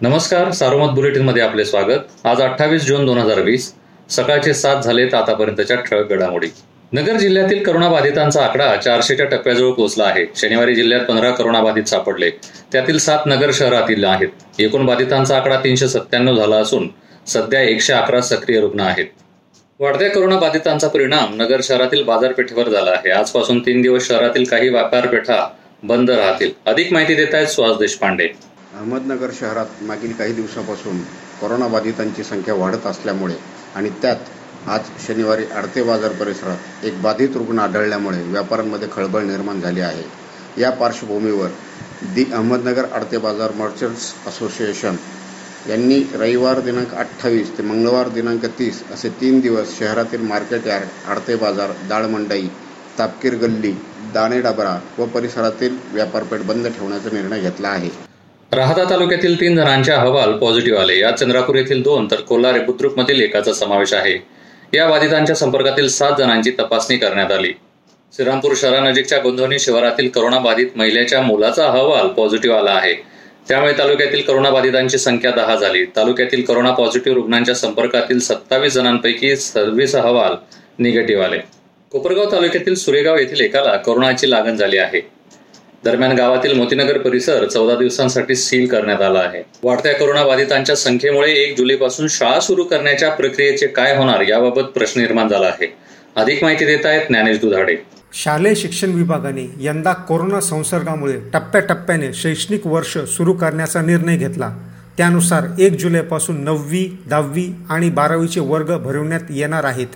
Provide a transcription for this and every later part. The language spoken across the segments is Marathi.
नमस्कार सारोमत बुलेटिनमध्ये आपले स्वागत. आज अठ्ठावीस जून दोन हजार वीस सकाळचे सात झालेत आतापर्यंतच्या ठळक घडामोडी. नगर जिल्ह्यातील करोनाबाधितांचा आकडा चारशेच्या टप्प्याजवळ पोहोचला आहे. शनिवारी जिल्ह्यात पंधरा करोनाबाधित सापडले. त्यातील सात नगर शहरातील आहेत. एकूण बाधितांचा आकडा तीनशे सत्त्याण्णव झाला असून सध्या एकशे अकरा सक्रिय रुग्ण आहेत. वाढत्या करोनाबाधितांचा परिणाम नगर शहरातील बाजारपेठेवर झाला आहे. आजपासून तीन दिवस शहरातील काही व्यापारपेठा बंद राहतील. अधिक माहिती देत आहेत सुहास देशपांडे. अहमदनगर शहरात मागील काही दिवसापासून कोरोनाबाधितांची संख्या वाढत असल्यामुळे आणि त्यात आज शनिवारी आडते बाजार परिसरात एक बाधित रुग्ण आढळल्यामुळे व्यापाऱ्यांमध्ये खळबळ निर्माण झाली आहे. या पार्श्वभूमीवर दि अहमदनगर आडते बाजार मर्चंट्स असोसिएशन यांनी रविवार दिनांक अठ्ठावीस ते मंगळवार दिनांक तीस असे तीन दिवस शहरातील मार्केट यार्ड आडते बाजार दाळमंडई तापकीर गल्ली दाणे डाबरा व परिसरातील व्यापारपेठ बंद ठेवण्याचा निर्णय घेतला आहे. राहता तालुक्यातील तीन जणांच्या अहवाल पॉझिटिव्ह आले. यात चंद्रापूर येथील दोन तर कोल्हारे बुद्रुकमधील एकाचा समावेश आहे. या बाधितांच्या संपर्कातील सात जणांची तपासणी करण्यात आली. श्रीरामपूर शहरानजीकच्या गोंधवणी शिवारातील करोनाबाधित महिलेच्या मुलाचा अहवाल पॉझिटिव्ह आला आहे. त्यामुळे तालुक्यातील करोनाबाधितांची संख्या दहा झाली. तालुक्यातील करोना पॉझिटिव्ह रुग्णांच्या संपर्कातील सत्तावीस जणांपैकी सव्वीस अहवाल निगेटिव्ह आले. कोपरगाव तालुक्यातील सुरेगाव येथील एकाला करोनाची लागण झाली आहे. दरम्यान गावातील मोतीनगर परिसर चौदा दिवसांसाठी सील करण्यात आला आहे. वाढत्या कोरोनाबाधितांच्या संख्येमुळे एक जुलैपासून शाळा सुरू करण्याच्या प्रक्रियेचे काय होणार याबाबत प्रश्न निर्माण झाला आहे. अधिक माहिती देत आहेत ज्ञानेश दुधाडे. शालेय शिक्षण विभागाने यंदा कोरोना संसर्गामुळे टप्प्याटप्प्याने शैक्षणिक वर्ष सुरू करण्याचा निर्णय घेतला. त्यानुसार एक जुलैपासून नववी दहावी आणि बारावीचे वर्ग भरवण्यात येणार आहेत.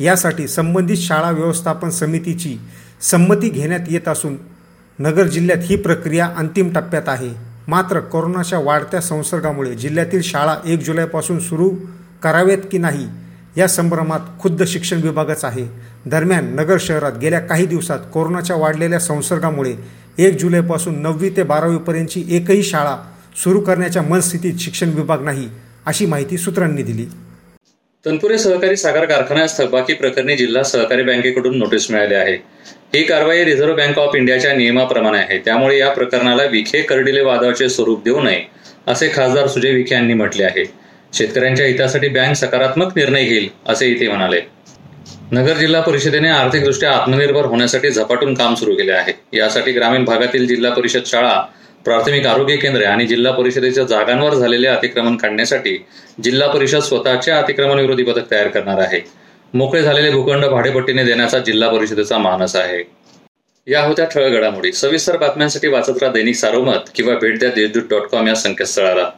यासाठी संबंधित शाळा व्यवस्थापन समितीची संमती घेण्यात येत असून नगर जिल्ह्यात ही प्रक्रिया अंतिम टप्प्यात आहे. मात्र कोरोनाच्या वाढत्या संसर्गामुळे जिल्ह्यातील शाळा एक जुलैपासून सुरू कराव्यात की नाही या संभ्रमात खुद्द शिक्षण विभागच आहे. दरम्यान नगर शहरात गेल्या काही दिवसात कोरोनाच्या वाढलेल्या संसर्गामुळे एक जुलैपासून नववी ते बारावीपर्यंतची एकही शाळा सुरू करण्याच्या मनस्थितीत शिक्षण विभाग नाही अशी माहिती सूत्रांनी दिली. तनपुरे सहकारी साखर कारखान्यास थकबाकी प्रकरणी जिल्हा सहकारी बँकेकडून नोटीस मिळाली आहे. ही कारवाई रिझर्व्ह बँक ऑफ इंडियाच्या नियमाप्रमाणे आहे. त्यामुळे या प्रकरणाला विखे कर्डिले वादाचे स्वरूप देऊ नये असे खासदार सुजय विखे यांनी म्हटले आहे. शेतकऱ्यांच्या हितासाठी बँक सकारात्मक निर्णय घेईल असेही ते म्हणाले. नगर जिल्हा परिषदेने आर्थिकदृष्ट्या आत्मनिर्भर होण्यासाठी झपाटून काम सुरू केले आहे. यासाठी ग्रामीण भागातील जिल्हा परिषद शाळा प्राथमिक आरोग्य केंद्रे आणि जिल्हा परिषदेच्या जागांवर झालेले अतिक्रमण काढण्यासाठी जिल्हा परिषद स्वतःचे अतिक्रमण विरोधी पथक तयार करणार आहे. मोकळे झालेले भूखंड भाडेपट्टीने देण्याचा जिल्हा परिषदेचा मानस आहे. या होत्या ठळक घडामोडी. सविस्तर बातम्यांसाठी वाचत राहा दैनिक सारोमत किंवा भेट द्या देशदूत डॉट कॉम या संकेतस्थळाला.